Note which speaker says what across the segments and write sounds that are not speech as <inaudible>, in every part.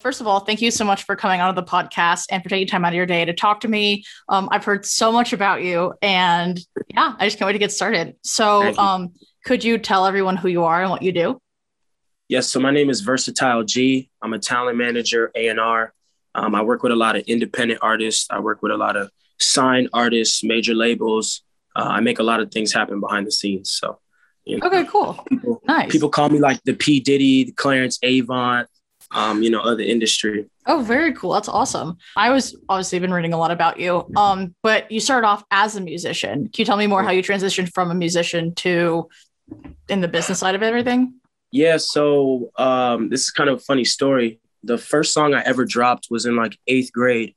Speaker 1: First of all, thank you so much for coming onto the podcast and for taking time out of your day to talk to me. Um, I've heard so much about you, and yeah, I just can't wait to get started. So, um, could you tell everyone who you are and what you do?
Speaker 2: Yes, so my name is Versatile G. I'm a talent manager, A&R. Um, I work with a lot of independent artists. I work with a lot of signed artists, major labels. Uh, I make a lot of things happen behind the scenes. So,
Speaker 1: you know, okay, cool,
Speaker 2: people, nice. People call me like the P Diddy, the Clarence Avant, um, you know, other industry.
Speaker 1: Oh, very cool. That's awesome. I was obviously been reading a lot about you. Um, but you started off as a musician. Can you tell me more how you transitioned from a musician to in the business side of everything?
Speaker 2: Yeah, so um, this is kind of a funny story. The first song I ever dropped was in like eighth grade.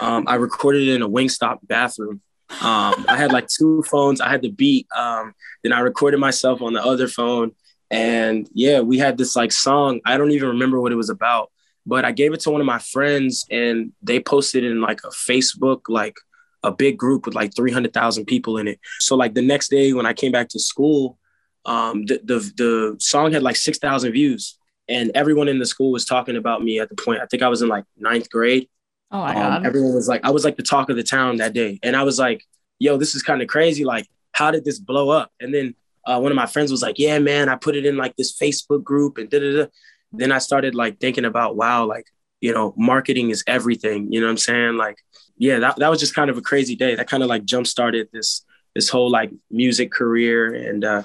Speaker 2: Um, I recorded it in a Wingstop bathroom. Um, I had like two phones. I had the beat. Um, then I recorded myself on the other phone. And yeah, we had this like song. I don't even remember what it was about, but I gave it to one of my friends and they posted in like a Facebook, like a big group with like 300,000 people in it. So like the next day when I came back to school, um, the, the, the song had like 6,000 views and everyone in the school was talking about me at the point. I think I was in like ninth grade.
Speaker 1: Oh my um, God.
Speaker 2: Everyone was like, I was like the talk of the town that day. And I was like, yo, this is kind of crazy. Like, how did this blow up? And then uh, one of my friends was like, "Yeah, man, I put it in like this Facebook group and da da da." Then I started like thinking about, wow, like you know, marketing is everything. You know what I'm saying? Like, yeah, that that was just kind of a crazy day. That kind of like jump started this this whole like music career, and uh,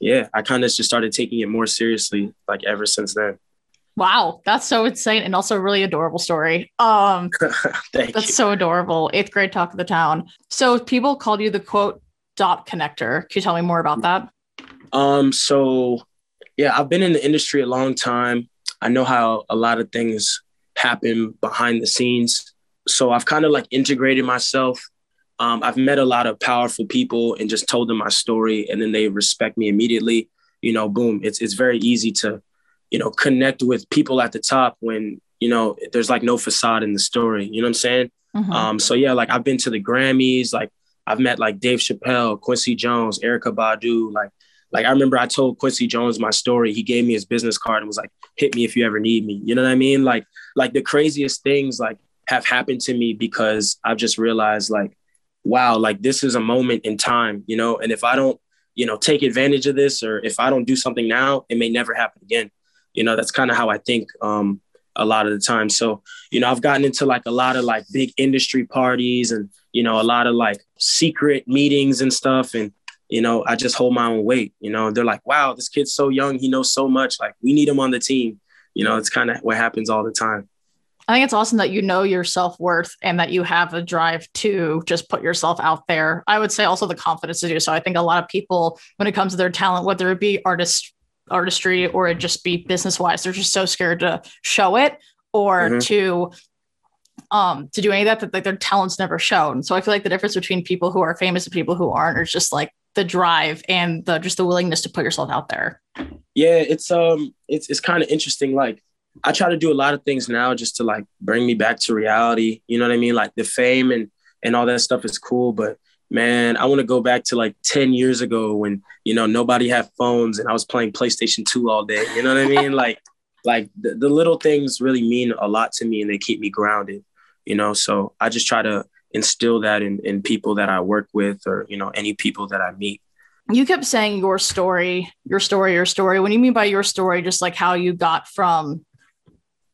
Speaker 2: yeah, I kind of just started taking it more seriously like ever since then.
Speaker 1: Wow, that's so insane and also a really adorable story. Um <laughs> that's you. so adorable. Eighth grade talk of the town. So people called you the quote dot connector. Can you tell me more about that?
Speaker 2: Um, so yeah, I've been in the industry a long time. I know how a lot of things happen behind the scenes. So I've kind of like integrated myself. Um, I've met a lot of powerful people and just told them my story, and then they respect me immediately. You know, boom. It's it's very easy to, you know, connect with people at the top when you know there's like no facade in the story. You know what I'm saying? Mm-hmm. Um, so yeah, like I've been to the Grammys. Like I've met like Dave Chappelle, Quincy Jones, Erykah Badu. Like like I remember I told Quincy Jones my story. He gave me his business card and was like, "Hit me if you ever need me." You know what I mean? Like like the craziest things like have happened to me because I've just realized like, wow, like this is a moment in time, you know. And if I don't, you know, take advantage of this, or if I don't do something now, it may never happen again. You know, that's kind of how I think um, a lot of the time. So you know, I've gotten into like a lot of like big industry parties and you know a lot of like secret meetings and stuff and you know, I just hold my own weight. You know, they're like, wow, this kid's so young. He knows so much. Like, we need him on the team. You know, it's kind of what happens all the time.
Speaker 1: I think it's awesome that you know your self worth and that you have a drive to just put yourself out there. I would say also the confidence to do so. I think a lot of people, when it comes to their talent, whether it be artist artistry or it just be business wise, they're just so scared to show it or mm-hmm. to um to do any of that that like, their talents never shown. So I feel like the difference between people who are famous and people who aren't is just like the drive and the just the willingness to put yourself out there.
Speaker 2: Yeah it's um it's it's kind of interesting like i try to do a lot of things now just to like bring me back to reality you know what i mean? Like the fame and and all that stuff is cool but man i want to go back to like 10 years ago when you know nobody had phones and i was playing playstation 2 all day you know what i <laughs> mean? Like like the, the little things really mean a lot to me and they keep me grounded you know? So i just try to instill that in, in people that I work with or, you know, any people that I meet.
Speaker 1: You kept saying your story, your story, your story. What do you mean by your story, just like how you got from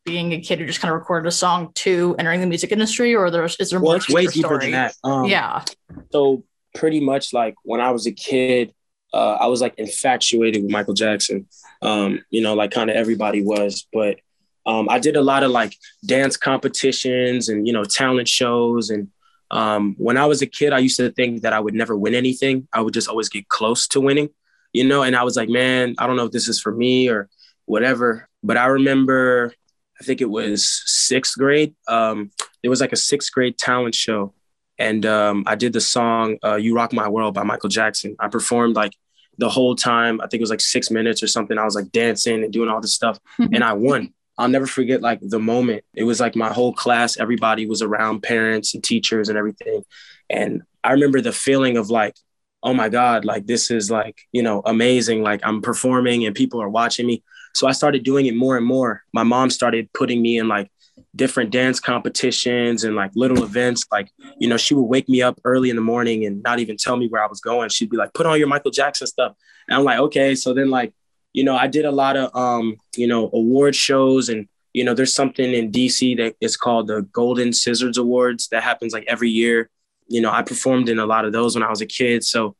Speaker 1: being a kid who just kind of recorded a song to entering the music industry, or there's is there
Speaker 2: well, more? It's way deeper story? than that.
Speaker 1: Um, yeah.
Speaker 2: So pretty much like when I was a kid, uh, I was like infatuated with Michael Jackson. Um, you know, like kind of everybody was, but um, I did a lot of like dance competitions and you know talent shows and um, when I was a kid, I used to think that I would never win anything. I would just always get close to winning, you know. And I was like, man, I don't know if this is for me or whatever. But I remember, I think it was sixth grade. Um, it was like a sixth grade talent show, and um, I did the song uh, "You Rock My World" by Michael Jackson. I performed like the whole time. I think it was like six minutes or something. I was like dancing and doing all this stuff, <laughs> and I won. I'll never forget like the moment. It was like my whole class, everybody was around parents and teachers and everything. And I remember the feeling of like, oh my God, like this is like, you know, amazing. Like I'm performing and people are watching me. So I started doing it more and more. My mom started putting me in like different dance competitions and like little events. Like, you know, she would wake me up early in the morning and not even tell me where I was going. She'd be like, put on your Michael Jackson stuff. And I'm like, okay. So then like, you know, I did a lot of um, you know, award shows and you know, there's something in DC that is called the Golden Scissors Awards that happens like every year. You know, I performed in a lot of those when I was a kid. So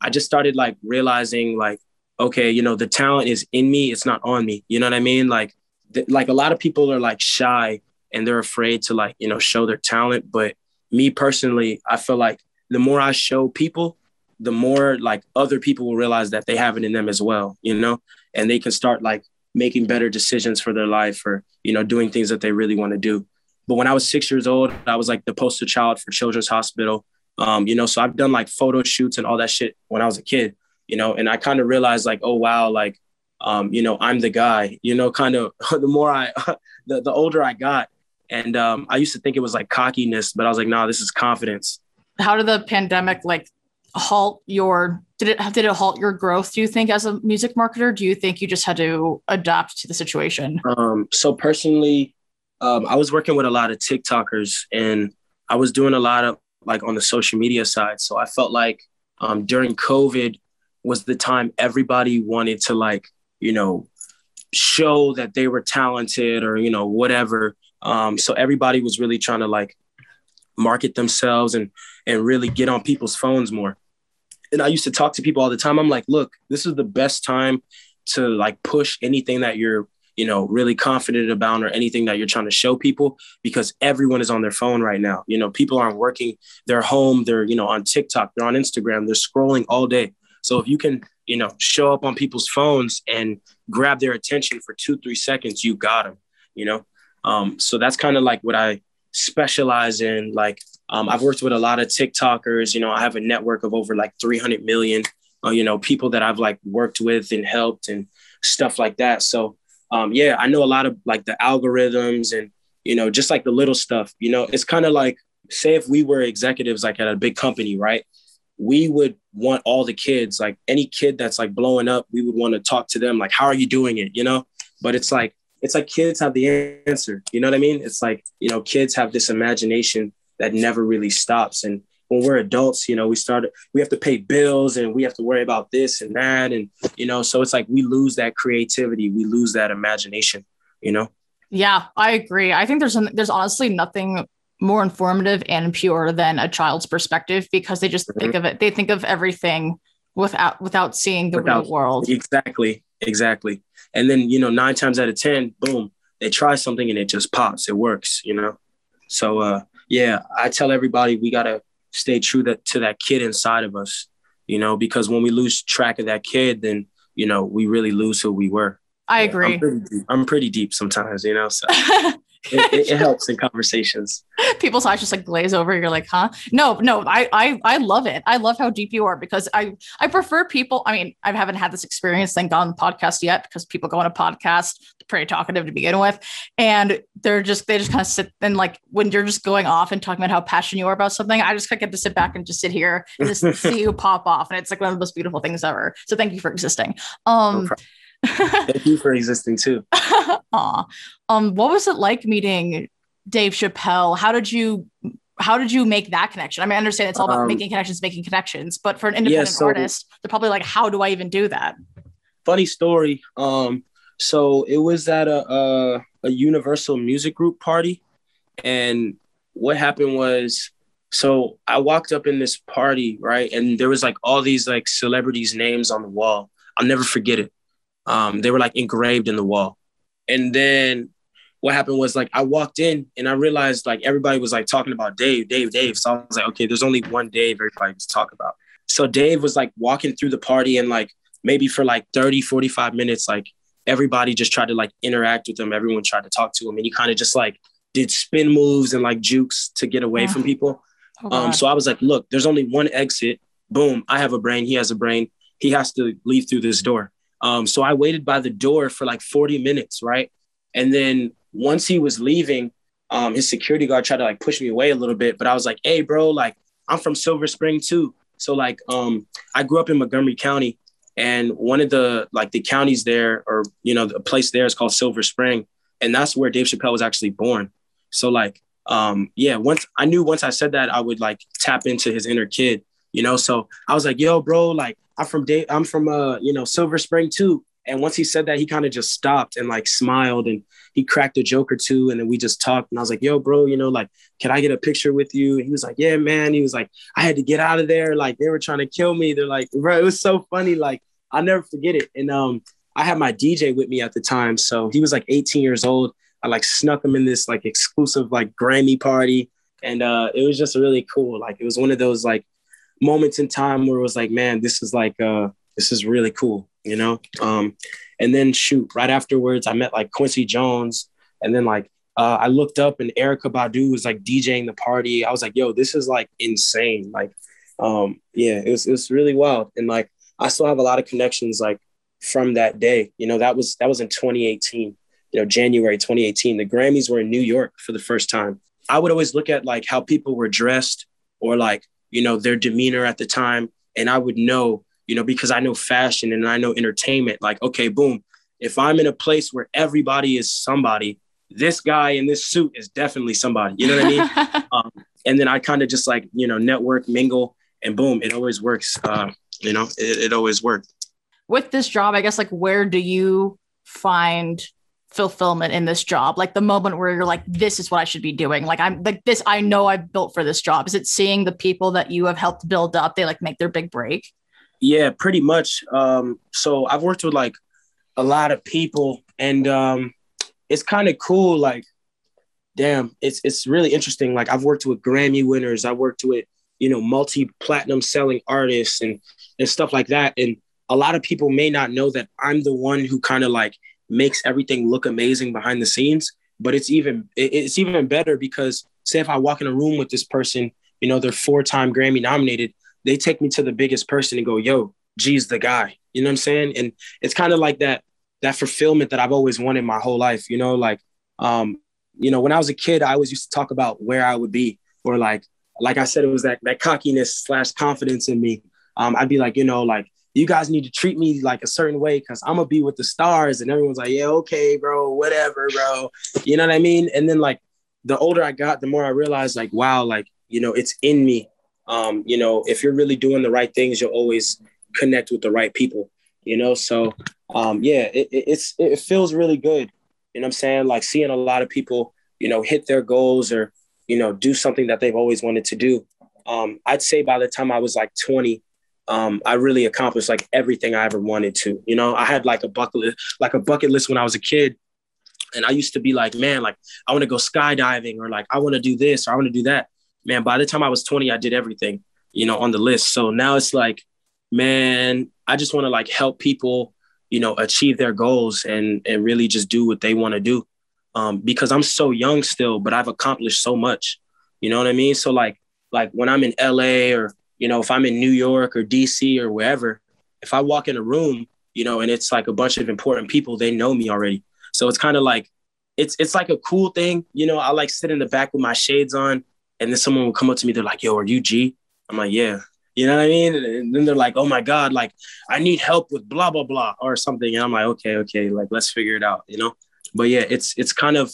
Speaker 2: I just started like realizing like, okay, you know, the talent is in me, it's not on me. You know what I mean? Like th- like a lot of people are like shy and they're afraid to like, you know, show their talent, but me personally, I feel like the more I show people, the more like other people will realize that they have it in them as well, you know, and they can start like making better decisions for their life or you know doing things that they really want to do. But when i was six years old i was like the poster child for children's hospital. Um, you know so i've done like photo shoots and all that shit when i was a kid you know and i kind of realized like oh wow like um, you know i'm the guy you know kind of <laughs> the more i <laughs> the, the older i got. And um, i used to think it was like cockiness but i was like nah, this is confidence.
Speaker 1: How did the pandemic like halt your did it did it halt your growth do you think as a music marketer? Do you think you just had to adapt to the situation?
Speaker 2: Um, so personally um, i was working with a lot of tiktokers and i was doing a lot of like on the social media side. So i felt like um, during covid was the time everybody wanted to like you know show that they were talented or you know whatever. Um, so everybody was really trying to like market themselves and and really get on people's phones more. And I used to talk to people all the time. I'm like, look, this is the best time to like push anything that you're, you know, really confident about or anything that you're trying to show people because everyone is on their phone right now. You know, people aren't working, they're home, they're, you know, on TikTok, they're on Instagram, they're scrolling all day. So if you can, you know, show up on people's phones and grab their attention for two, three seconds, you got them, you know? Um, so that's kind of like what I specialize in. Like, um, I've worked with a lot of TikTokers. You know, I have a network of over like 300 million. Uh, you know, people that I've like worked with and helped and stuff like that. So, um, yeah, I know a lot of like the algorithms and you know just like the little stuff. You know, it's kind of like say if we were executives like at a big company, right? We would want all the kids, like any kid that's like blowing up, we would want to talk to them, like, how are you doing it? You know, but it's like it's like kids have the answer. You know what I mean? It's like, you know, kids have this imagination that never really stops. And when we're adults, you know, we start, we have to pay bills and we have to worry about this and that. And, you know, so it's like we lose that creativity, we lose that imagination, you know?
Speaker 1: Yeah, I agree. I think there's, an, there's honestly nothing more informative and pure than a child's perspective because they just mm-hmm. think of it, they think of everything without, without seeing the without, real world.
Speaker 2: Exactly. Exactly. And then, you know, nine times out of 10, boom, they try something and it just pops. It works, you know? So, uh, yeah, I tell everybody we got to stay true that, to that kid inside of us, you know, because when we lose track of that kid, then, you know, we really lose who we were.
Speaker 1: I yeah, agree.
Speaker 2: I'm pretty, I'm pretty, deep sometimes, you know, so <laughs> it, it, helps in <laughs> conversations.
Speaker 1: People's eyes just like glaze over. You're like, huh? No, no, I, I, I love it. I love how deep you are because I, I prefer people. I mean, I haven't had this experience, thank God, on the podcast yet because people go on a podcast pretty talkative to begin with, and they're just they just kind of sit and like when you're just going off and talking about how passionate you are about something, I just kind of get to sit back and just sit here and just <laughs> see you pop off, and it's like one of the most beautiful things ever. So thank you for existing. Um. No
Speaker 2: Thank you for existing too. <laughs>
Speaker 1: Aw. Um, what was it like meeting Dave Chappelle? How did you how did you make that connection? I mean, I understand it's all about um, making connections, making connections, but for an independent yeah, so, artist, they're probably like, how do I even do that?
Speaker 2: Funny story. Um, so it was at a, a, a Universal Music Group party, and what happened was, so I walked up in this party, right, and there was like all these like celebrities' names on the wall. I'll never forget it. Um, they were like engraved in the wall. And then what happened was like I walked in and I realized like everybody was like talking about Dave, Dave, Dave. So I was like, okay, there's only one Dave everybody was talking about. So Dave was like walking through the party and like maybe for like 30, 45 minutes, like everybody just tried to like interact with him. Everyone tried to talk to him. And he kind of just like did spin moves and like jukes to get away from people. Oh, um, so I was like, look, there's only one exit. Boom, I have a brain. He has a brain. He has to leave through this door. Um, so I waited by the door for like 40 minutes, right? And then once he was leaving, um, his security guard tried to like push me away a little bit, but I was like, hey, bro, like I'm from Silver Spring too. So like um, I grew up in Montgomery County And one of the like the counties there, or you know, the place there is called Silver Spring, and that's where Dave Chappelle was actually born. So like, um, yeah, once I knew once I said that, I would like tap into his inner kid, you know. So I was like, yo, bro, like I'm from Dave, I'm from uh, you know, Silver Spring too. And once he said that, he kind of just stopped and like smiled and he cracked a joke or two. And then we just talked. And I was like, yo, bro, you know, like, can I get a picture with you? And he was like, yeah, man. He was like, I had to get out of there. Like, they were trying to kill me. They're like, bro, it was so funny. Like, I'll never forget it. And um, I had my DJ with me at the time. So he was like 18 years old. I like snuck him in this like exclusive like Grammy party. And uh, it was just really cool. Like, it was one of those like moments in time where it was like, man, this is like, uh, this is really cool you know? Um, and then shoot, right afterwards, I met like Quincy Jones. And then like uh, I looked up and Erykah Badu was like DJing the party. I was like, yo, this is like insane. Like, um, yeah, it was it was really wild. And like I still have a lot of connections like from that day. You know, that was that was in 2018, you know, January 2018. The Grammys were in New York for the first time. I would always look at like how people were dressed or like, you know, their demeanor at the time. And I would know you know, because I know fashion and I know entertainment. Like, okay, boom, if I'm in a place where everybody is somebody, this guy in this suit is definitely somebody. You know what I mean? <laughs> um, and then I kind of just like, you know, network, mingle, and boom, it always works. Uh, you know, it, it always worked.
Speaker 1: With this job, I guess, like, where do you find fulfillment in this job? Like the moment where you're like, this is what I should be doing. Like I'm like this, I know I've built for this job. Is it seeing the people that you have helped build up? They like make their big break.
Speaker 2: Yeah, pretty much. Um, so I've worked with like a lot of people, and um, it's kind of cool. Like, damn, it's it's really interesting. Like I've worked with Grammy winners. I worked with you know multi platinum selling artists and and stuff like that. And a lot of people may not know that I'm the one who kind of like makes everything look amazing behind the scenes. But it's even it's even better because say if I walk in a room with this person, you know, they're four time Grammy nominated they take me to the biggest person and go, yo, G's the guy. You know what I'm saying? And it's kind of like that, that fulfillment that I've always wanted my whole life, you know, like, um, you know, when I was a kid, I always used to talk about where I would be or like, like I said, it was that, that cockiness slash confidence in me. Um, I'd be like, you know, like, you guys need to treat me like a certain way because I'm gonna be with the stars. And everyone's like, yeah, okay, bro, whatever, bro. You know what I mean? And then like the older I got, the more I realized, like, wow, like, you know, it's in me um, you know, if you're really doing the right things, you'll always connect with the right people, you know? So, um, yeah, it, it's, it feels really good. You know I'm saying? Like seeing a lot of people, you know, hit their goals or, you know, do something that they've always wanted to do. Um, I'd say by the time I was like 20, um, I really accomplished like everything I ever wanted to. You know, I had like a bucket list, like a bucket list when I was a kid. And I used to be like, man, like I want to go skydiving or like I want to do this or I want to do that man, by the time I was 20, I did everything, you know, on the list. So now it's like, man, I just want to like help people, you know, achieve their goals and and really just do what they want to do. Um, because I'm so young still, but I've accomplished so much. You know what I mean? So like like when I'm in LA or you know, if I'm in New York or DC or wherever, if I walk in a room, you know, and it's like a bunch of important people, they know me already. So it's kind of like it's it's like a cool thing, you know. I like sit in the back with my shades on, and then someone will come up to me, they're like, yo, are you G? I'm like, yeah. You know what I mean? And then they're like, oh my God, like I need help with blah, blah, blah, or something. And I'm like, okay, okay, like let's figure it out, you know? But yeah, it's it's kind of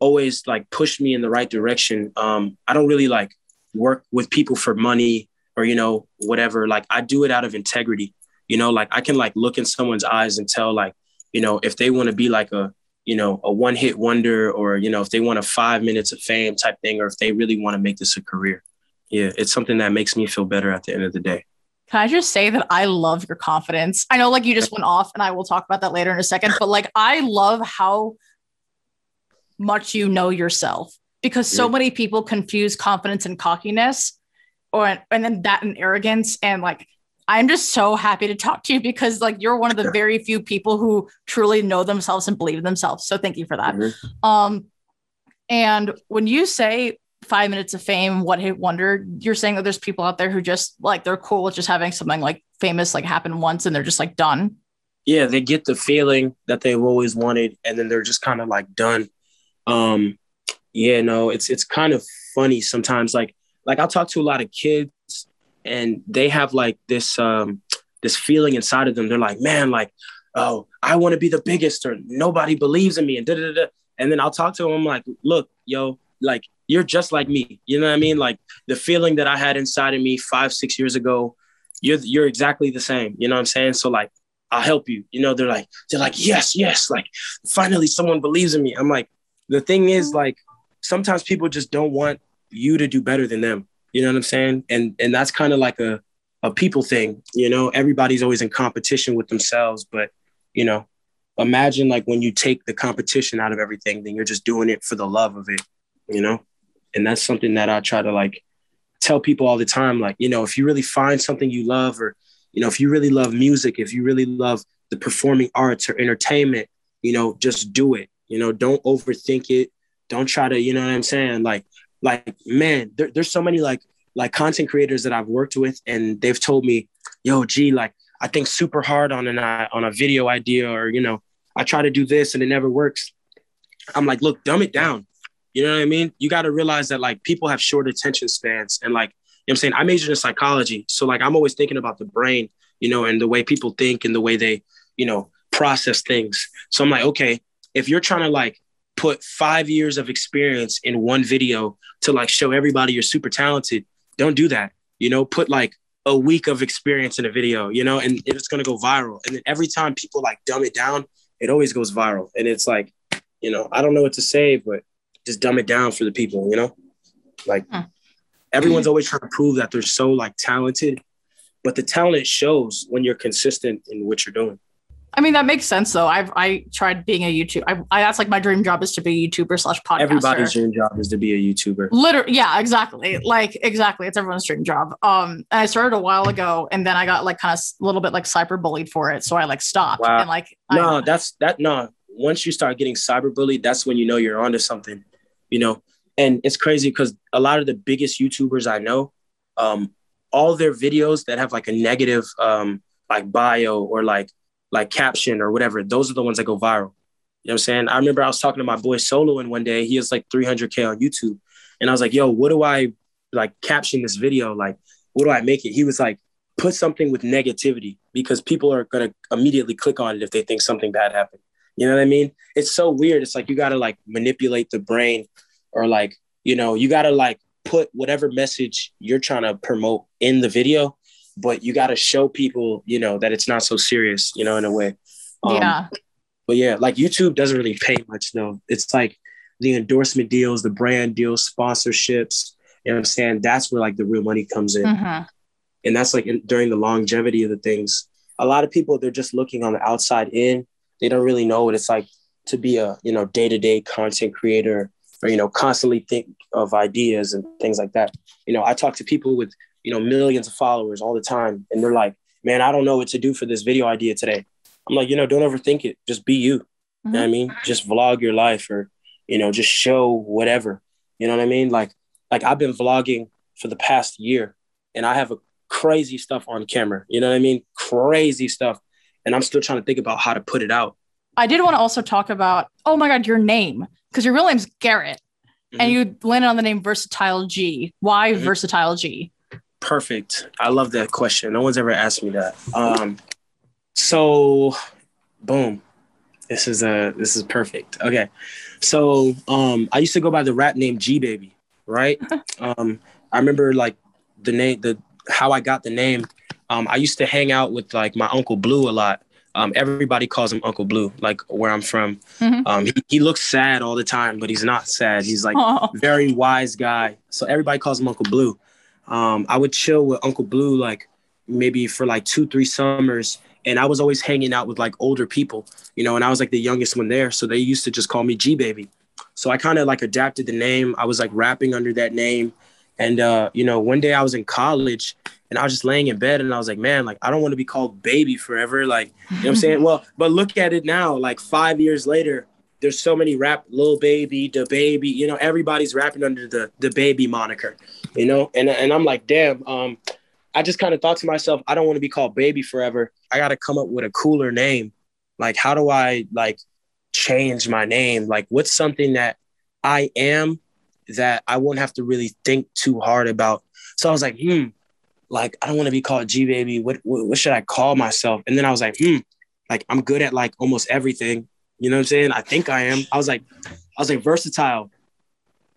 Speaker 2: always like pushed me in the right direction. Um, I don't really like work with people for money or, you know, whatever. Like I do it out of integrity. You know, like I can like look in someone's eyes and tell like, you know, if they want to be like a you know, a one hit wonder or, you know, if they want a five minutes of fame type thing, or if they really want to make this a career. Yeah, it's something that makes me feel better at the end of the day.
Speaker 1: Can I just say that I love your confidence? I know like you just went off and I will talk about that later in a second, but like I love how much you know yourself because so many people confuse confidence and cockiness or and then that and arrogance and like I'm just so happy to talk to you because like you're one of the very few people who truly know themselves and believe themselves. So thank you for that. Mm-hmm. Um, and when you say five minutes of fame, what hit wonder, you're saying that there's people out there who just like they're cool with just having something like famous like happen once and they're just like done.
Speaker 2: Yeah, they get the feeling that they've always wanted, and then they're just kind of like done. Um, yeah, no, it's it's kind of funny sometimes. Like like I'll talk to a lot of kids and they have like this um this feeling inside of them. They're like, man, like, oh, I want to be the biggest, or nobody believes in me, and da da da. And then I'll talk to them I'm like, look, yo, like you're just like me. You know what I mean? Like the feeling that I had inside of me five, six years ago, you're you're exactly the same. You know what I'm saying? So like, I'll help you. You know, they're like, they're like, yes, yes, like finally someone believes in me. I'm like, the thing is, like, sometimes people just don't want you to do better than them. You know what I'm saying? And and that's kind of like a a people thing. You know, everybody's always in competition with themselves, but you know, imagine like when you take the competition out of everything, then you're just doing it for the love of it. You know, and that's something that I try to like tell people all the time. Like, you know, if you really find something you love, or you know, if you really love music, if you really love the performing arts or entertainment, you know, just do it. You know, don't overthink it. Don't try to, you know what I'm saying? Like, like man, there, there's so many like like content creators that I've worked with, and they've told me, "Yo, G, like I think super hard on an on a video idea, or you know, I try to do this and it never works." I'm like, look, dumb it down. You know what I mean? You got to realize that like people have short attention spans, and like you know what I'm saying, I majored in psychology, so like I'm always thinking about the brain, you know, and the way people think and the way they, you know, process things. So I'm like, okay, if you're trying to like put five years of experience in one video to like show everybody you're super talented, don't do that. You know, put like a week of experience in a video, you know, and it's gonna go viral. And then every time people like dumb it down, it always goes viral. And it's like, you know, I don't know what to say, but just dumb it down for the people, you know? Like everyone's always trying to prove that they're so like talented, but the talent shows when you're consistent in what you're doing.
Speaker 1: I mean, that makes sense though. I've I tried being a YouTube. I, I that's like my dream job is to be a YouTuber slash podcaster.
Speaker 2: Everybody's dream job is to be a YouTuber.
Speaker 1: Literally, yeah, exactly. Like exactly, it's everyone's dream job. Um, I started a while ago, and then I got like kind of a little bit like cyber bullied for it, so I like stopped. Wow. And like,
Speaker 2: no, I, that's that. No, once you start getting cyber bullied, that's when you know you're onto something. You know, and it's crazy because a lot of the biggest YouTubers I know, um, all their videos that have like a negative um like bio or like like caption or whatever, those are the ones that go viral. You know what I'm saying? I remember I was talking to my boy Solo and one day he has like 300K on YouTube. And I was like, yo, what do I like caption this video? Like, what do I make it? He was like, put something with negativity because people are going to immediately click on it if they think something bad happened. You know what I mean? It's so weird. It's like you got to like manipulate the brain or like, you know, you got to like put whatever message you're trying to promote in the video but you got to show people, you know, that it's not so serious, you know, in a way.
Speaker 1: Um, yeah.
Speaker 2: But yeah, like YouTube doesn't really pay much though. It's like the endorsement deals, the brand deals, sponsorships. You know what I'm saying? That's where like the real money comes in. Mm-hmm. And that's like in, during the longevity of the things. A lot of people, they're just looking on the outside in. They don't really know what it's like to be a, you know, day-to-day content creator or, you know, constantly think of ideas and things like that. You know, I talk to people with you know, millions of followers all the time. And they're like, man, I don't know what to do for this video idea today. I'm like, you know, don't overthink it. Just be you. Mm-hmm. You know what I mean? Just vlog your life or, you know, just show whatever. You know what I mean? Like, like I've been vlogging for the past year and I have a crazy stuff on camera. You know what I mean? Crazy stuff. And I'm still trying to think about how to put it out.
Speaker 1: I did want to also talk about, oh my God, your name, because your real name's Garrett. Mm-hmm. And you landed on the name Versatile G. Why mm-hmm. Versatile G?
Speaker 2: Perfect. I love that question. No one's ever asked me that. Um, so, boom. This is a this is perfect. Okay, so um, I used to go by the rap name G Baby, right? <laughs> um, I remember like the name, the how I got the name. Um, I used to hang out with like my uncle Blue a lot. Um, everybody calls him Uncle Blue, like where I'm from. Mm-hmm. Um, he, he, looks sad all the time, but he's not sad. He's like <laughs> oh. very wise guy. So everybody calls him Uncle Blue. Um, I would chill with Uncle Blue like maybe for like two, three summers. And I was always hanging out with like older people, you know, and I was like the youngest one there. So they used to just call me G Baby. So I kind of like adapted the name. I was like rapping under that name. And, uh, you know, one day I was in college and I was just laying in bed and I was like, man, like, I don't want to be called baby forever. Like, you know what I'm <laughs> saying? well, but look at it now, like five years later, there's so many rap, little Baby, the baby, you know, everybody's rapping under the the baby moniker you know? And, and I'm like, damn, um, I just kind of thought to myself, I don't want to be called baby forever. I got to come up with a cooler name. Like, how do I like change my name? Like, what's something that I am that I won't have to really think too hard about? So I was like, hmm, like I don't want to be called G baby. What, what what should I call myself? And then I was like, hmm, like I'm good at like almost everything. You know what I'm saying? I think I am. I was like, I was like versatile.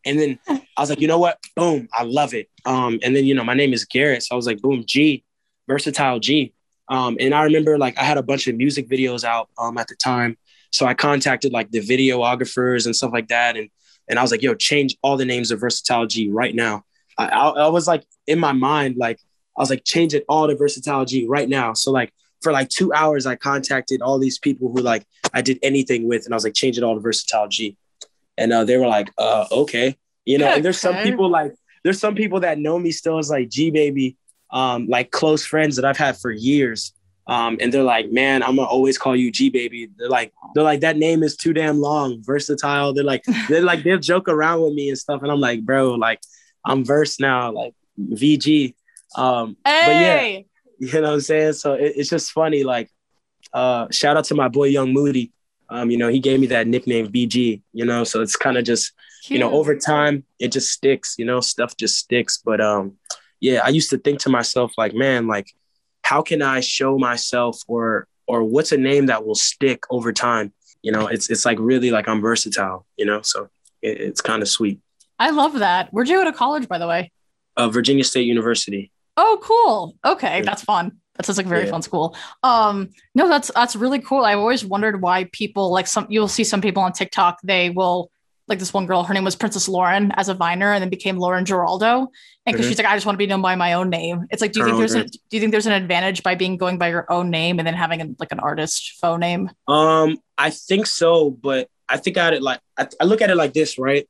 Speaker 2: And then I was like, you know what? Boom, I love it. Um, and then you know, my name is Garrett, so I was like, boom, G, versatile G. Um, and I remember like I had a bunch of music videos out um at the time, so I contacted like the videographers and stuff like that, and and I was like, yo, change all the names of versatile G right now. I, I, I was like in my mind, like I was like, change it all to versatile G right now. So like for like two hours, I contacted all these people who like I did anything with, and I was like, change it all to versatile G. And uh, they were like, uh, okay, you know. Okay. And there's some people like there's some people that know me still as like G baby, um, like close friends that I've had for years. Um, and they're like, man, I'm gonna always call you G baby. They're like, they're like, that name is too damn long, versatile. They're like, <laughs> they're like, they'll joke around with me and stuff. And I'm like, bro, like, I'm verse now, like VG. Um, hey! but yeah, you know what I'm saying? So it, it's just funny. Like, uh, shout out to my boy Young Moody. Um, you know, he gave me that nickname BG, you know, so it's kind of just, Cute. you know, over time it just sticks, you know, stuff just sticks. But um, yeah, I used to think to myself, like, man, like, how can I show myself or or what's a name that will stick over time? You know, it's it's like really like I'm versatile, you know, so it, it's kind of sweet.
Speaker 1: I love that. Where'd you go to college, by the way?
Speaker 2: Uh, Virginia State University.
Speaker 1: Oh, cool. Okay, yeah. that's fun. That sounds like a very yeah. fun school. Um, no, that's that's really cool. I've always wondered why people like some. You'll see some people on TikTok. They will like this one girl. Her name was Princess Lauren as a viner, and then became Lauren Giraldo. And because mm-hmm. she's like, I just want to be known by my own name. It's like, do you think there's a, do you think there's an advantage by being going by your own name and then having a, like an artist faux name?
Speaker 2: Um, I think so, but I think at it like I, I look at it like this, right?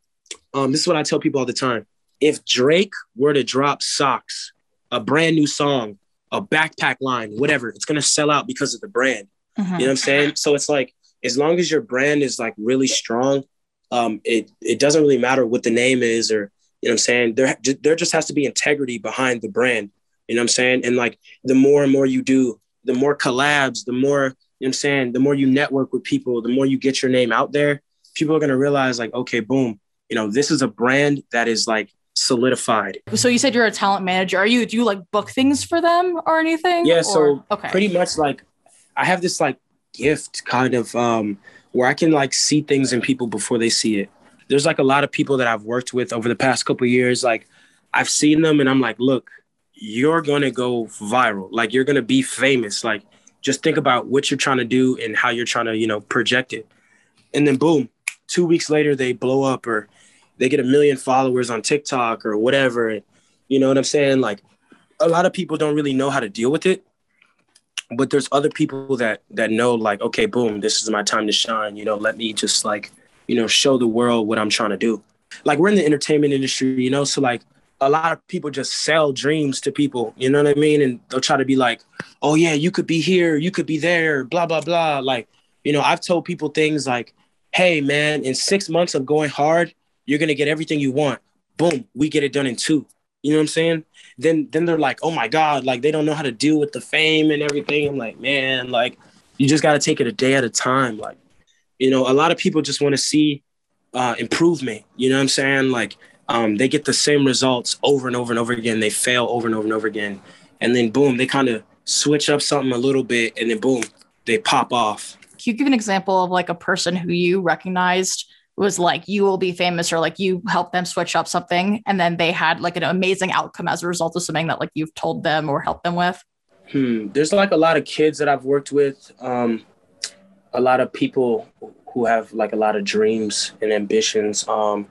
Speaker 2: Um, this is what I tell people all the time. If Drake were to drop socks, a brand new song, a backpack line, whatever, it's gonna sell out because of the brand. Mm-hmm. You know what I'm saying? So it's like as long as your brand is like really strong, um, it it doesn't really matter what the name is or you know what I'm saying. There there just has to be integrity behind the brand. You know what I'm saying? And like the more and more you do, the more collabs, the more you know what I'm saying, the more you network with people, the more you get your name out there, people are gonna realize like, okay, boom, you know, this is a brand that is like solidified.
Speaker 1: So you said you're a talent manager. Are you do you like book things for them or anything?
Speaker 2: Yeah, or? so okay. pretty much like I have this like gift kind of um where I can like see things in people before they see it. There's like a lot of people that I've worked with over the past couple years like I've seen them and I'm like, look, you're going to go viral. Like you're going to be famous. Like just think about what you're trying to do and how you're trying to, you know, project it. And then boom, 2 weeks later they blow up or they get a million followers on TikTok or whatever. You know what I'm saying? Like a lot of people don't really know how to deal with it. But there's other people that that know like, okay, boom, this is my time to shine. You know, let me just like, you know, show the world what I'm trying to do. Like we're in the entertainment industry, you know, so like a lot of people just sell dreams to people, you know what I mean? And they'll try to be like, oh yeah, you could be here, you could be there, blah, blah, blah. Like, you know, I've told people things like, hey man, in six months of going hard, you're gonna get everything you want. Boom, we get it done in two. You know what I'm saying? Then then they're like, oh my God, like they don't know how to deal with the fame and everything. I'm like, man, like you just gotta take it a day at a time. Like, you know, a lot of people just want to see uh, improvement. You know what I'm saying? Like, um, they get the same results over and over and over again. They fail over and over and over again, and then boom, they kind of switch up something a little bit, and then boom, they pop off.
Speaker 1: Can you give an example of like a person who you recognized was like you will be famous or like you help them switch up something and then they had like an amazing outcome as a result of something that like you've told them or helped them with.
Speaker 2: Hmm. there's like a lot of kids that i've worked with um, a lot of people who have like a lot of dreams and ambitions. Um,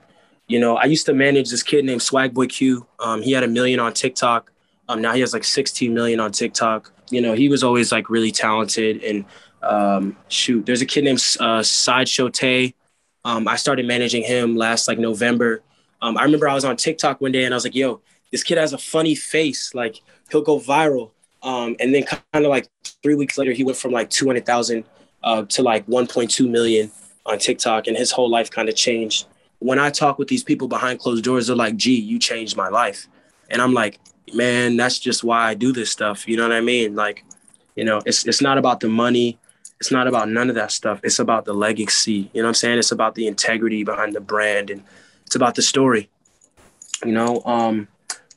Speaker 2: you know i used to manage this kid named swagboy q. Um, he had a million on tiktok. Um, now he has like 16 million on tiktok. You know he was always like really talented and um, shoot there's a kid named uh, sideshow tay um, I started managing him last like November. Um, I remember I was on TikTok one day and I was like, yo, this kid has a funny face. Like he'll go viral. Um, and then kind of like three weeks later, he went from like 200,000 uh, to like 1.2 million on TikTok and his whole life kind of changed. When I talk with these people behind closed doors, they're like, G, you changed my life. And I'm like, man, that's just why I do this stuff. You know what I mean? Like, you know, it's, it's not about the money it's not about none of that stuff. It's about the legacy. You know what I'm saying? It's about the integrity behind the brand and it's about the story. You know, um,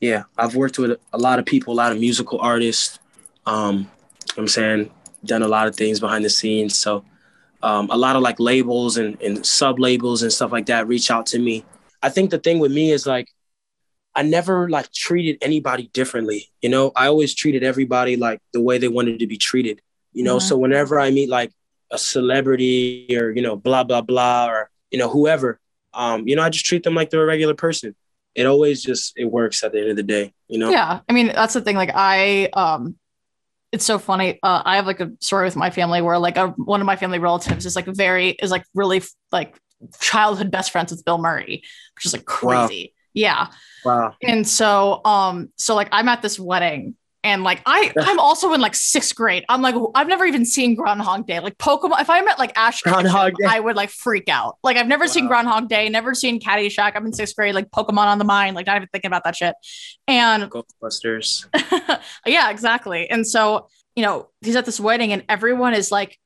Speaker 2: yeah, I've worked with a lot of people, a lot of musical artists. Um, I'm saying done a lot of things behind the scenes. So um, a lot of like labels and, and sub labels and stuff like that reach out to me. I think the thing with me is like I never like treated anybody differently. You know, I always treated everybody like the way they wanted to be treated. You know, mm-hmm. so whenever I meet like a celebrity or you know blah blah blah or you know whoever, um, you know, I just treat them like they're a regular person. It always just it works at the end of the day. You know.
Speaker 1: Yeah, I mean that's the thing. Like I um it's so funny. Uh, I have like a story with my family where like a, one of my family relatives is like very is like really like childhood best friends with Bill Murray, which is like crazy. Wow. Yeah.
Speaker 2: Wow.
Speaker 1: And so um so like I'm at this wedding and like I, <laughs> I'm also in like sixth grade. I'm like, I've never even seen Groundhog Day. Like Pokemon, if I met like Ash Groundhog Day. I would like freak out. Like I've never wow. seen Groundhog Day, never seen Caddyshack. I'm in sixth grade, like Pokemon on the mind, like not even thinking about that shit. And
Speaker 2: Ghostbusters. <laughs>
Speaker 1: yeah, exactly. And so, you know, he's at this wedding and everyone is like,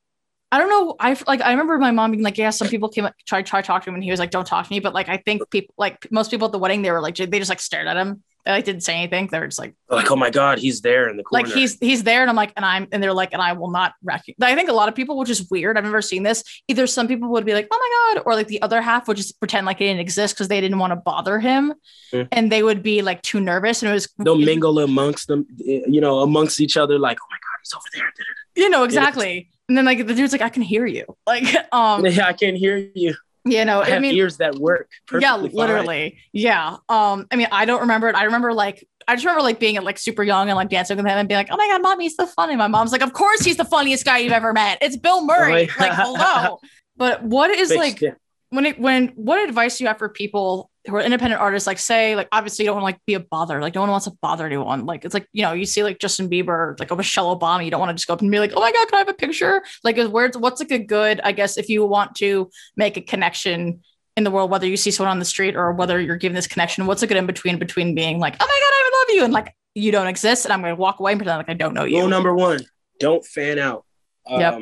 Speaker 1: I don't know. I like I remember my mom being like, yeah, some people came up try try talk to him and he was like, don't talk to me. But like I think people like most people at the wedding, they were like they just like stared at him they like didn't say anything. They were just like,
Speaker 2: like, oh my god, he's there in the corner.
Speaker 1: Like he's he's there, and I'm like, and I'm and they're like, and I will not recognize. I think a lot of people, which is weird. I've never seen this. Either some people would be like, oh my god, or like the other half would just pretend like it didn't exist because they didn't want to bother him, mm-hmm. and they would be like too nervous, and it was
Speaker 2: they'll mingle amongst them, you know, amongst each other, like, oh my god, he's over there.
Speaker 1: You know exactly. And then like the dude's like, I can hear you. Like, <laughs> um, <laughs>
Speaker 2: yeah, I can hear you
Speaker 1: you know,
Speaker 2: I, I mean, ears that work.
Speaker 1: yeah, literally. Fine. Yeah. Um, I mean, I don't remember it. I remember like I just remember like being like super young and like dancing with him and being like, oh my god, mommy, he's so funny. My mom's like, of course he's the funniest guy you've ever met. It's Bill Murray. Oh <laughs> like, hello. But what is like when it when what advice do you have for people who are independent artists? Like, say, like obviously you don't want to like be a bother. Like, no one wants to bother anyone. Like, it's like you know, you see like Justin Bieber, like a Michelle Obama. You don't want to just go up and be like, oh my god, can I have a picture? Like, where's what's like a good? I guess if you want to make a connection in the world, whether you see someone on the street or whether you're giving this connection, what's a good in between between being like, oh my God, I love you, and like you don't exist, and I'm going to walk away and pretend like I don't know you.
Speaker 2: Rule number one: don't fan out. Um, yep.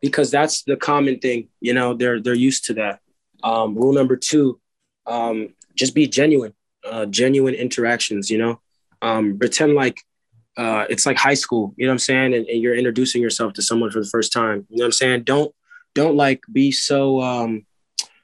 Speaker 2: Because that's the common thing. You know, they're they're used to that. Um, rule number two: um, just be genuine. Uh, genuine interactions. You know, um, pretend like uh, it's like high school. You know what I'm saying? And, and you're introducing yourself to someone for the first time. You know what I'm saying? Don't don't like be so um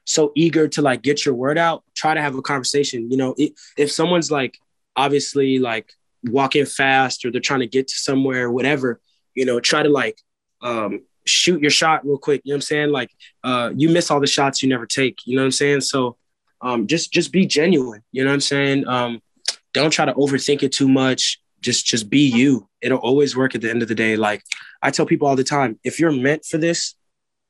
Speaker 2: so eager to like get your word out, try to have a conversation. You know, if someone's like obviously like walking fast or they're trying to get to somewhere, or whatever, you know, try to like um, shoot your shot real quick. You know what I'm saying? Like uh, you miss all the shots you never take. You know what I'm saying? So um, just just be genuine. You know what I'm saying? Um, don't try to overthink it too much. Just just be you. It'll always work at the end of the day. Like I tell people all the time, if you're meant for this,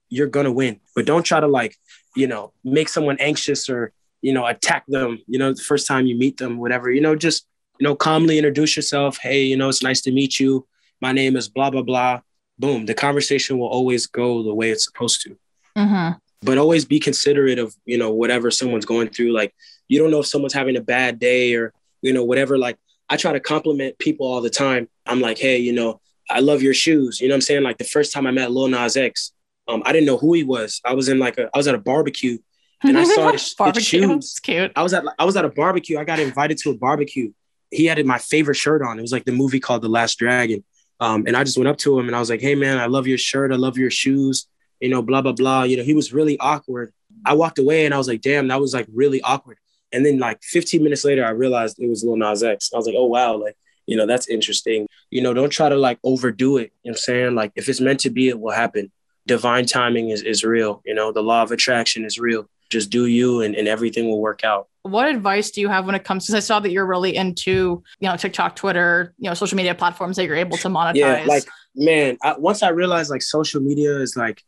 Speaker 2: you're gonna win. But don't try to like you know, make someone anxious or, you know, attack them, you know, the first time you meet them, whatever, you know, just, you know, calmly introduce yourself. Hey, you know, it's nice to meet you. My name is blah, blah, blah. Boom. The conversation will always go the way it's supposed to.
Speaker 1: Mm-hmm.
Speaker 2: But always be considerate of, you know, whatever someone's going through. Like, you don't know if someone's having a bad day or, you know, whatever. Like, I try to compliment people all the time. I'm like, hey, you know, I love your shoes. You know what I'm saying? Like the first time I met Lil Nas X, um, I didn't know who he was. I was in like a, I was at a barbecue and I saw his, <laughs> his shoes.
Speaker 1: cute.
Speaker 2: I was at, I was at a barbecue. I got invited to a barbecue. He had my favorite shirt on. It was like the movie called The Last Dragon. Um, and I just went up to him and I was like, "Hey man, I love your shirt. I love your shoes. You know, blah blah blah. You know, he was really awkward. I walked away and I was like, "Damn, that was like really awkward." And then like 15 minutes later, I realized it was Lil Nas X. I was like, "Oh wow, like you know, that's interesting. You know, don't try to like overdo it. You know what I'm saying? Like if it's meant to be, it will happen divine timing is, is real. You know, the law of attraction is real. Just do you and, and everything will work out.
Speaker 1: What advice do you have when it comes to, I saw that you're really into, you know, TikTok, Twitter, you know, social media platforms that you're able to monetize. Yeah,
Speaker 2: like, man, I, once I realized like social media is like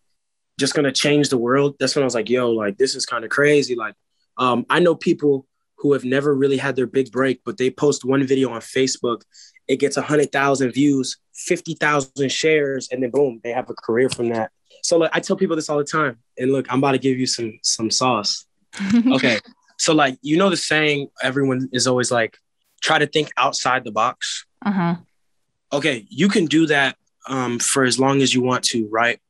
Speaker 2: just going to change the world. That's when I was like, yo, like this is kind of crazy. Like, um, I know people who have never really had their big break, but they post one video on Facebook, it gets 100,000 views, 50,000 shares, and then boom, they have a career from that. So like I tell people this all the time. And look, I'm about to give you some some sauce. <laughs> okay. so like you know the saying everyone is always like try to think outside the box.
Speaker 1: Uh-huh.
Speaker 2: Okay, you can do that um, for as long as you want to, right?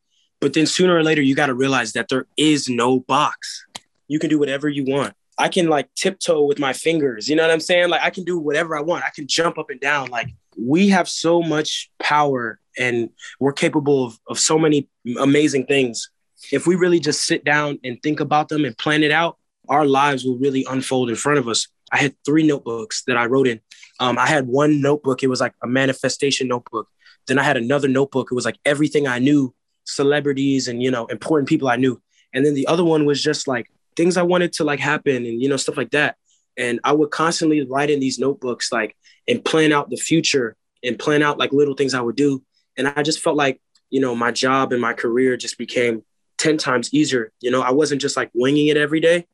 Speaker 2: But then sooner or later you got to realize that there is no box. You can do whatever you want. I can like tiptoe with my fingers. You know what I'm saying? Like I can do whatever I want. I can jump up and down. Like we have so much power and we're capable of, of so many amazing things. If we really just sit down and think about them and plan it out, our lives will really unfold in front of us. I had three notebooks that I wrote in. Um, I had one notebook, it was like a manifestation notebook. Then I had another notebook, it was like everything I knew, celebrities and, you know, important people I knew. And then the other one was just like things I wanted to like happen and, you know, stuff like that. And I would constantly write in these notebooks, like, and plan out the future and plan out like little things I would do. And I just felt like, you know, my job and my career just became 10 times easier. You know, I wasn't just like winging it every day.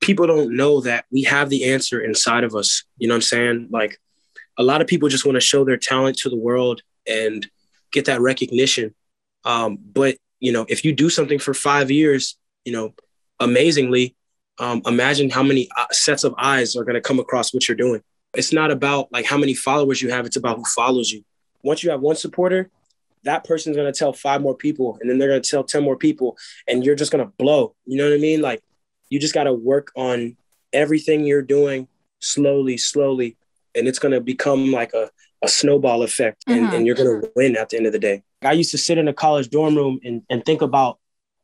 Speaker 2: People don't know that we have the answer inside of us. You know what I'm saying? Like a lot of people just want to show their talent to the world and get that recognition. Um, but, you know, if you do something for five years, you know, amazingly, um, imagine how many uh, sets of eyes are going to come across what you're doing. It's not about like how many followers you have, it's about who follows you. Once you have one supporter, that person's gonna tell five more people, and then they're gonna tell 10 more people, and you're just gonna blow. You know what I mean? Like you just gotta work on everything you're doing slowly, slowly, and it's gonna become like a, a snowball effect, and, mm-hmm. and you're gonna win at the end of the day. I used to sit in a college dorm room and, and think about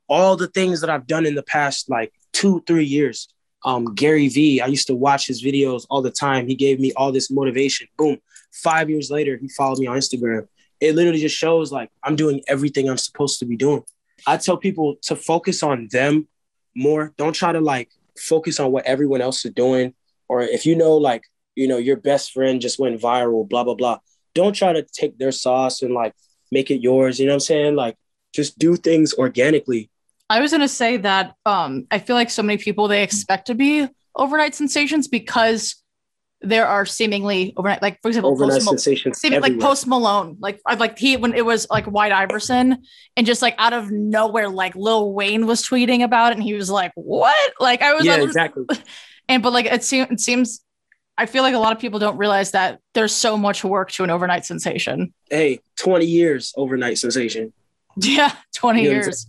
Speaker 2: all the things that I've done in the past like two, three years. Um, Gary Vee, I used to watch his videos all the time. He gave me all this motivation. Boom. Five years later, he followed me on Instagram it literally just shows like I'm doing everything I'm supposed to be doing. I tell people to focus on them more. Don't try to like focus on what everyone else is doing. Or if you know, like, you know, your best friend just went viral, blah, blah, blah. Don't try to take their sauce and like make it yours. You know what I'm saying? Like, just do things organically.
Speaker 1: I was going to say that um, I feel like so many people, they expect to be overnight sensations because there are seemingly overnight, like for example,
Speaker 2: overnight post sensations,
Speaker 1: seeming, like Post Malone, like I like he when it was like White Iverson, and just like out of nowhere, like Lil Wayne was tweeting about it, and he was like, "What?" Like I was,
Speaker 2: yeah, exactly. <laughs>
Speaker 1: And but like it seems, it seems, I feel like a lot of people don't realize that there's so much work to an overnight sensation.
Speaker 2: Hey, twenty years overnight sensation.
Speaker 1: Yeah, twenty you know years.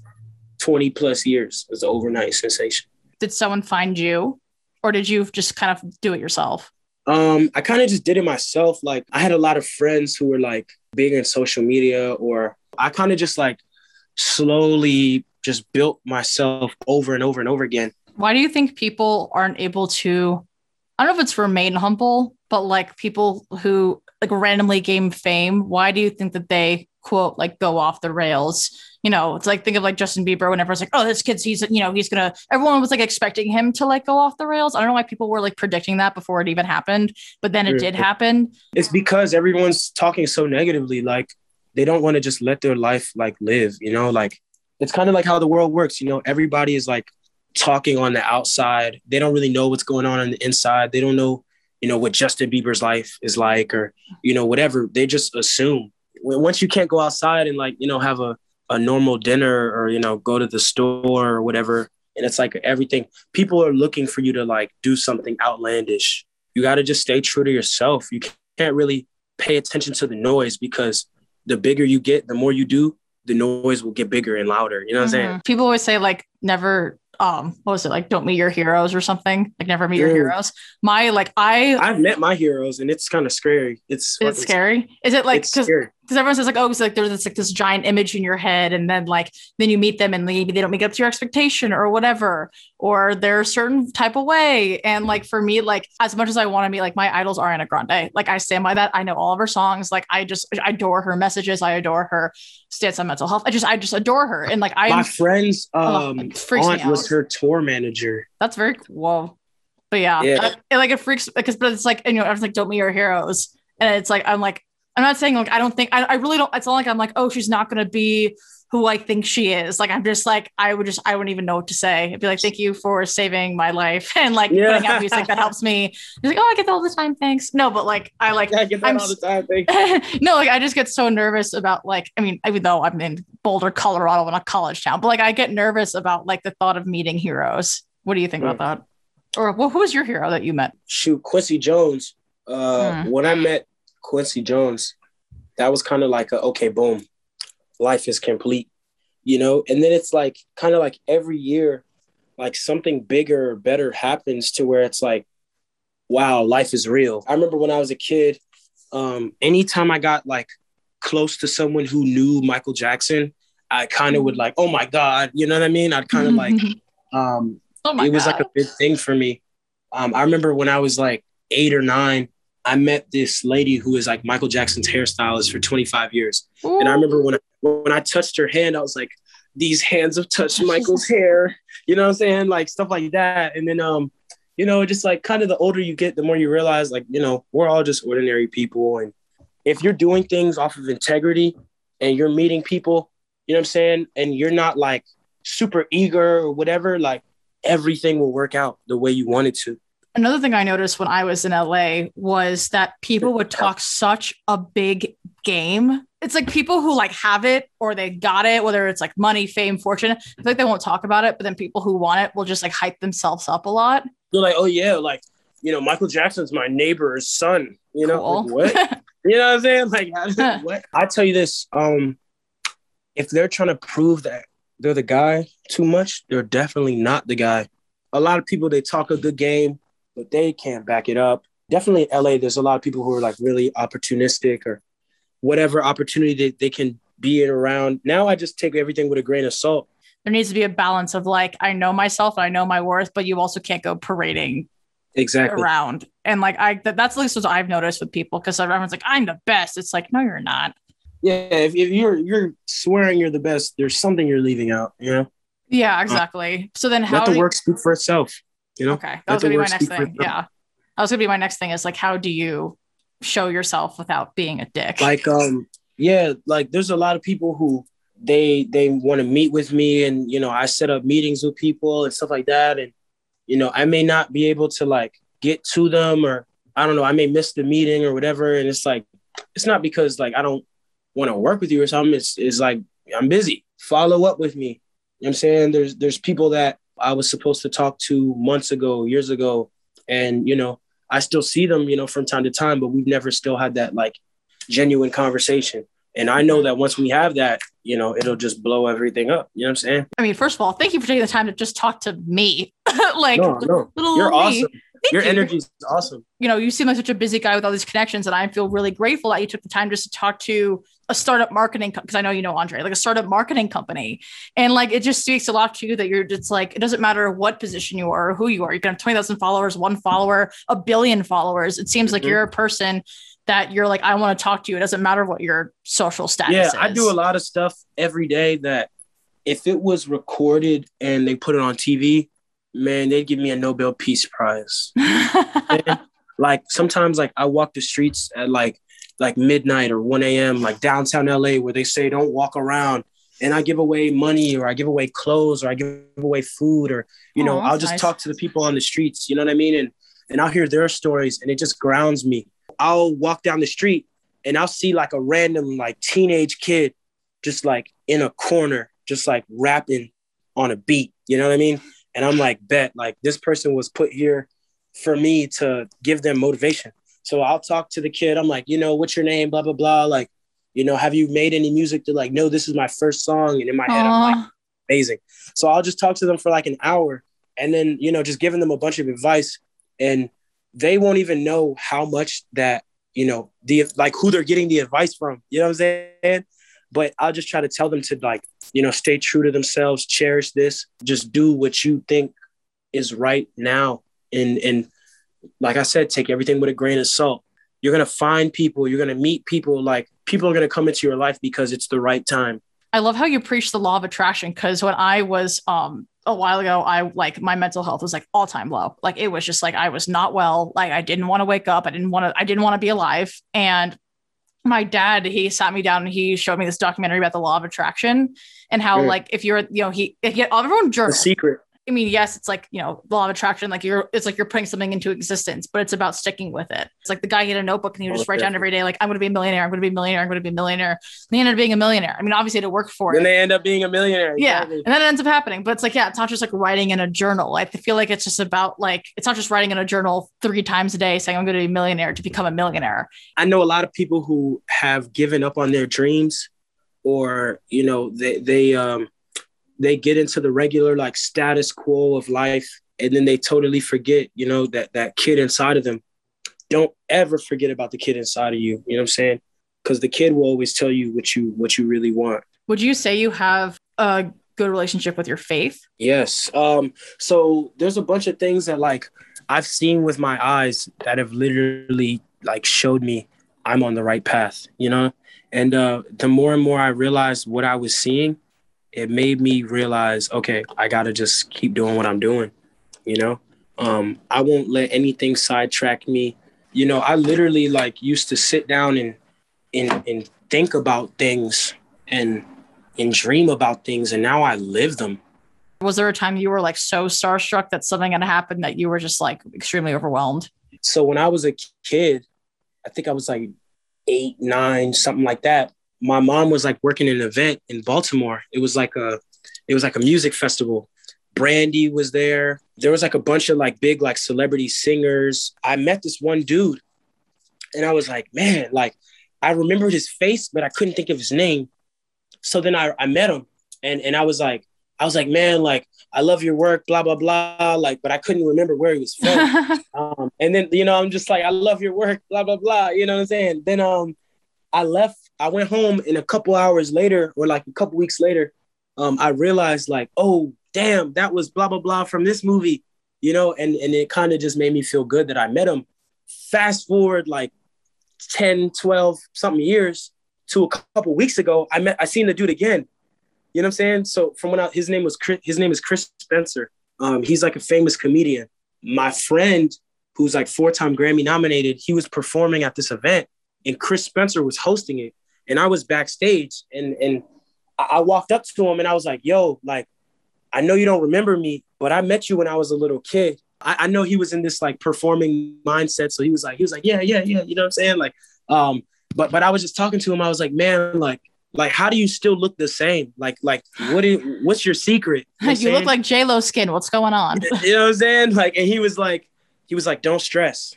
Speaker 2: Twenty plus years as an overnight sensation.
Speaker 1: Did someone find you, or did you just kind of do it yourself?
Speaker 2: Um, I kind of just did it myself. Like I had a lot of friends who were like big in social media, or I kind of just like slowly just built myself over and over and over again.
Speaker 1: Why do you think people aren't able to? I don't know if it's remain humble, but like people who like randomly gain fame, why do you think that they quote like go off the rails? you know, it's like think of like Justin Bieber when everyone's like, oh, this kid's he's you know he's gonna. Everyone was like expecting him to like go off the rails. I don't know why people were like predicting that before it even happened, but then it did happen.
Speaker 2: It's because everyone's talking so negatively. Like they don't want to just let their life like live. You know, like it's kind of like how the world works. You know, everybody is like talking on the outside. They don't really know what's going on on the inside. They don't know, you know, what Justin Bieber's life is like, or you know, whatever. They just assume. Once you can't go outside and like you know have a a normal dinner or you know go to the store or whatever and it's like everything people are looking for you to like do something outlandish you got to just stay true to yourself you can't really pay attention to the noise because the bigger you get the more you do the noise will get bigger and louder you know what mm-hmm. i'm saying mm-hmm.
Speaker 1: people always say like never um what was it like don't meet your heroes or something? Like never meet your heroes. My like i
Speaker 2: i've met my heroes and it's kind of scary. It's
Speaker 1: it's scary? Is it like because everyone says like oh it's like there's this like this giant image in your head and then like then you meet them and maybe they don't make up to your expectation or whatever or they're a certain type of way. And like for me like as much as i want to be like my idols ariana grande like i stand by that. I know all of her songs. Like i just I adore her messages. I adore her stance on mental health. I just i just adore her. And like i
Speaker 2: my friend's um oh, aunt was her tour manager.
Speaker 1: That's very cool. But yeah, yeah. it, like it freaks because but it's like and you know everyone's like don't meet your heroes, and it's like I'm like I'm not saying like I don't think I, I really don't. It's not like I'm like oh she's not gonna be who I think she is. Like I'm just like I would just I wouldn't even know what to say. I'd be like thank you for saving my life <laughs> and like yeah. putting out music that helps me. Just like oh I get that all the time thanks. No, but like I like
Speaker 2: yeah, I get that I'm, all the time. Thanks. <laughs>
Speaker 1: no, like I just get so nervous about like I mean even though I'm in Boulder, Colorado, in a college town, but like I get nervous about like the thought of meeting heroes. What do you think mm. about that? Or well, who was your hero that you met?
Speaker 2: Shoot, Quincy Jones. Uh, mm. When I met Quincy Jones, that was kind of like a okay, boom, life is complete, you know. And then it's like kind of like every year, like something bigger or better happens to where it's like, wow, life is real. I remember when I was a kid, um, anytime I got like close to someone who knew Michael Jackson, I kind of would like, oh my God, you know what I mean? I'd kind of <laughs> like, um, oh it was God. like a big thing for me. Um, I remember when I was like eight or nine, I met this lady who is like Michael Jackson's hairstylist for 25 years. Ooh. And I remember when I, when I touched her hand, I was like, these hands have touched <laughs> Michael's hair, you know what I'm saying? Like stuff like that. And then, um, you know, just like kind of the older you get, the more you realize, like, you know, we're all just ordinary people. And if you're doing things off of integrity and you're meeting people, you know what I'm saying? And you're not like super eager or whatever, like everything will work out the way you want it to.
Speaker 1: Another thing I noticed when I was in LA was that people would talk such a big game. It's like people who like have it or they got it, whether it's like money, fame, fortune. I like they won't talk about it, but then people who want it will just like hype themselves up a lot.
Speaker 2: They're like, oh yeah, like you know, Michael Jackson's my neighbor's son. You know, cool. like, what? <laughs> you know what I'm saying? Like, <laughs> what? I tell you this, um, if they're trying to prove that they're the guy too much, they're definitely not the guy. A lot of people they talk a good game, but they can't back it up. Definitely in LA, there's a lot of people who are like really opportunistic or whatever opportunity they, they can be in around. Now I just take everything with a grain of salt.
Speaker 1: There needs to be a balance of like, I know myself, and I know my worth, but you also can't go parading
Speaker 2: exactly
Speaker 1: around. And like I that, that's at least what I've noticed with people because everyone's like, I'm the best. It's like, no, you're not.
Speaker 2: Yeah, if, if you're you're swearing you're the best, there's something you're leaving out, you know?
Speaker 1: Yeah, exactly. So then how
Speaker 2: let the work speak for itself. You know,
Speaker 1: okay, that was gonna be my next thing. Yeah, that was gonna be my next thing. Is like, how do you show yourself without being a dick?
Speaker 2: Like, um, yeah, like there's a lot of people who they they want to meet with me, and you know, I set up meetings with people and stuff like that, and you know, I may not be able to like get to them, or I don't know, I may miss the meeting or whatever, and it's like, it's not because like I don't want to work with you or something. It's it's like I'm busy. Follow up with me. You know I'm saying? There's there's people that I was supposed to talk to months ago, years ago. And, you know, I still see them, you know, from time to time, but we've never still had that like genuine conversation. And I know that once we have that, you know, it'll just blow everything up. You know what I'm saying?
Speaker 1: I mean, first of all, thank you for taking the time to just talk to me. <laughs> like,
Speaker 2: no, no. you're awesome. Thank Your energy is awesome.
Speaker 1: You know, you seem like such a busy guy with all these connections, and I feel really grateful that you took the time just to talk to a startup marketing because I know you know Andre, like a startup marketing company, and like it just speaks a lot to you that you're just like it doesn't matter what position you are or who you are. You can have twenty thousand followers, one follower, a billion followers. It seems like mm-hmm. you're a person that you're like, I want to talk to you. It doesn't matter what your social status yeah, is.
Speaker 2: I do a lot of stuff every day that if it was recorded and they put it on TV, man, they'd give me a Nobel Peace Prize. <laughs> like sometimes, like I walk the streets at like like midnight or 1 a.m. like downtown LA where they say don't walk around and I give away money or I give away clothes or I give away food or you know, I'll just nice. talk to the people on the streets, you know what I mean? And and I'll hear their stories and it just grounds me. I'll walk down the street and I'll see like a random like teenage kid just like in a corner, just like rapping on a beat. You know what I mean? And I'm like, bet, like this person was put here for me to give them motivation. So I'll talk to the kid. I'm like, you know, what's your name? Blah, blah, blah. Like, you know, have you made any music to like, no, this is my first song. And in my Aww. head, I'm like, amazing. So I'll just talk to them for like an hour and then, you know, just giving them a bunch of advice. And they won't even know how much that, you know, the like who they're getting the advice from. You know what I'm saying? But I'll just try to tell them to like you know, stay true to themselves, cherish this, just do what you think is right now. And and like I said, take everything with a grain of salt. You're gonna find people, you're gonna meet people, like people are gonna come into your life because it's the right time.
Speaker 1: I love how you preach the law of attraction because when I was um a while ago, I like my mental health was like all time low. Like it was just like I was not well. Like I didn't want to wake up. I didn't want to, I didn't want to be alive. And my dad he sat me down and he showed me this documentary about the law of attraction and how mm. like if you're you know he, he everyone journal
Speaker 2: the secret
Speaker 1: I mean, yes, it's like, you know, law of attraction, like you're, it's like you're putting something into existence, but it's about sticking with it. It's like the guy he had a notebook and he would just write down every day, like, I'm going to be a millionaire. I'm going to be a millionaire. I'm going to be a millionaire. And he ended up being a millionaire. I mean, obviously to work for
Speaker 2: and
Speaker 1: it.
Speaker 2: they end up being a millionaire.
Speaker 1: Yeah. And then it ends up happening, but it's like, yeah, it's not just like writing in a journal. I feel like it's just about like, it's not just writing in a journal three times a day saying I'm going to be a millionaire to become a millionaire.
Speaker 2: I know a lot of people who have given up on their dreams or, you know, they, they, um, they get into the regular like status quo of life and then they totally forget, you know, that that kid inside of them. Don't ever forget about the kid inside of you. You know what I'm saying? Because the kid will always tell you what you what you really want.
Speaker 1: Would you say you have a good relationship with your faith?
Speaker 2: Yes. Um, so there's a bunch of things that like I've seen with my eyes that have literally like showed me I'm on the right path, you know? And uh the more and more I realized what I was seeing, it made me realize, okay, I gotta just keep doing what I'm doing you know? Um i won't let anything sidetrack me. You know i literally like used to sit down and and and think about things and and dream about things and now i live them.
Speaker 1: Was there a time you were like so starstruck that something had happened that you were just like extremely overwhelmed?
Speaker 2: So when i was a kid i think i was like eight nine something like that my mom was like working an event in baltimore it was like a it was like a music festival Brandy was there. There was like a bunch of like big like celebrity singers. I met this one dude and I was like, man, like I remembered his face, but I couldn't think of his name. So then I, I met him and, and I was like, I was like, man, like I love your work, blah, blah, blah. Like, but I couldn't remember where he was from. <laughs> um, and then, you know, I'm just like, I love your work, blah, blah, blah. You know what I'm saying? Then um I left, I went home and a couple hours later, or like a couple weeks later, um, I realized like, oh, damn, that was blah, blah, blah from this movie, you know, and, and it kind of just made me feel good that I met him. Fast forward like 10, 12, something years to a couple weeks ago, I met, I seen the dude again. You know what I'm saying? So from when I, his name was Chris, his name is Chris Spencer. Um, he's like a famous comedian. My friend, who's like four-time Grammy nominated, he was performing at this event, and Chris Spencer was hosting it, and I was backstage, and and I walked up to him and I was like, "Yo, like, I know you don't remember me, but I met you when I was a little kid. I, I, know he was in this like performing mindset. So he was like, he was like, yeah, yeah, yeah. You know what I'm saying? Like, um, but but I was just talking to him. I was like, man, like, like how do you still look the same? Like, like what is what's your secret?
Speaker 1: You, <laughs> you look like J Lo skin. What's going on? <laughs>
Speaker 2: you know what I'm saying? Like, and he was like, he was like, don't stress.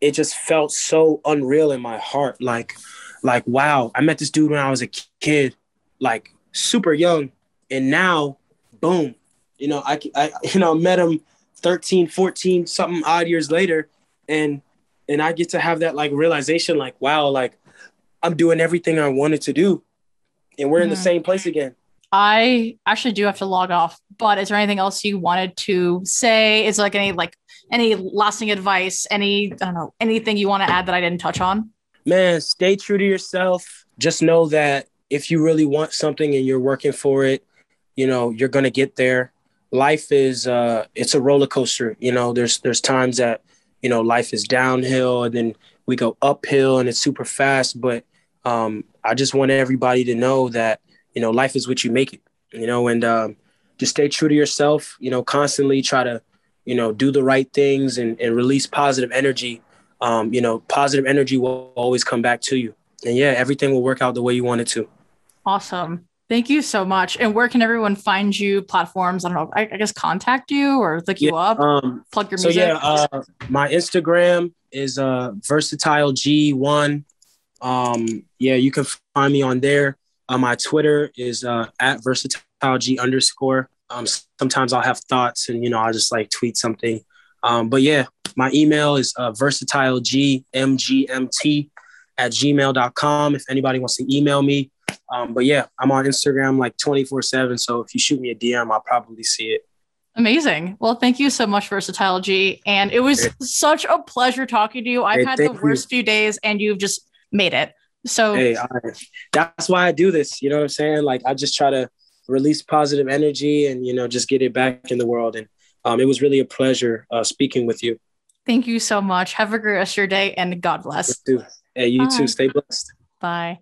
Speaker 2: It just felt so unreal in my heart. Like, like wow, I met this dude when I was a kid, like super young, and now boom, you know, I, I, <laughs> you know, met him 13, 14, something odd years later. And, and I get to have that like realization, like, wow, like I'm doing everything I wanted to do. And we're in the same place again.
Speaker 1: I actually do have to log off, but is there anything else you wanted to say? Is like any like any lasting advice, any I don't know, anything you want to add that I didn't touch on?
Speaker 2: Man, stay true to yourself. Just know that if you really want something and you're working for it, you know you're gonna get there life is uh it's a roller coaster you know there's there's times that you know life is downhill and then we go uphill and it's super fast but um i just want everybody to know that you know life is what you make it you know and um just stay true to yourself you know constantly try to you know do the right things and, and release positive energy um you know positive energy will always come back to you and yeah everything will work out the way you want it to
Speaker 1: awesome Thank you so much. And where can everyone find you? Platforms? I don't know. I, I guess contact you or look you up. Um, plug your music.
Speaker 2: So yeah, uh, my Instagram is uh, versatile G one. Um, yeah, you can find me on there. Uh, my Twitter is uh, at versatile G underscore. Um, sometimes I'll have thoughts and you know I'll just like tweet something. Um, but yeah, my email is uh, versatilegt at gmail.com. If anybody wants to email me, um, but yeah, I'm on Instagram like 24 seven. So if you shoot me a DM, I'll probably see it.
Speaker 1: Amazing. Well, thank you so much, Versatile G. And it was hey. such a pleasure talking to you. I've hey, had the worst you. few days and you've just made it. So
Speaker 2: hey, I, that's why I do this. You know what I'm saying? Like I just try to release positive energy and, you know, just get it back in the world. And um, it was really a pleasure uh, speaking with you.
Speaker 1: Thank you so much. Have a great rest of your day and God bless.
Speaker 2: You hey, you Bye. too. Stay blessed.
Speaker 1: Bye.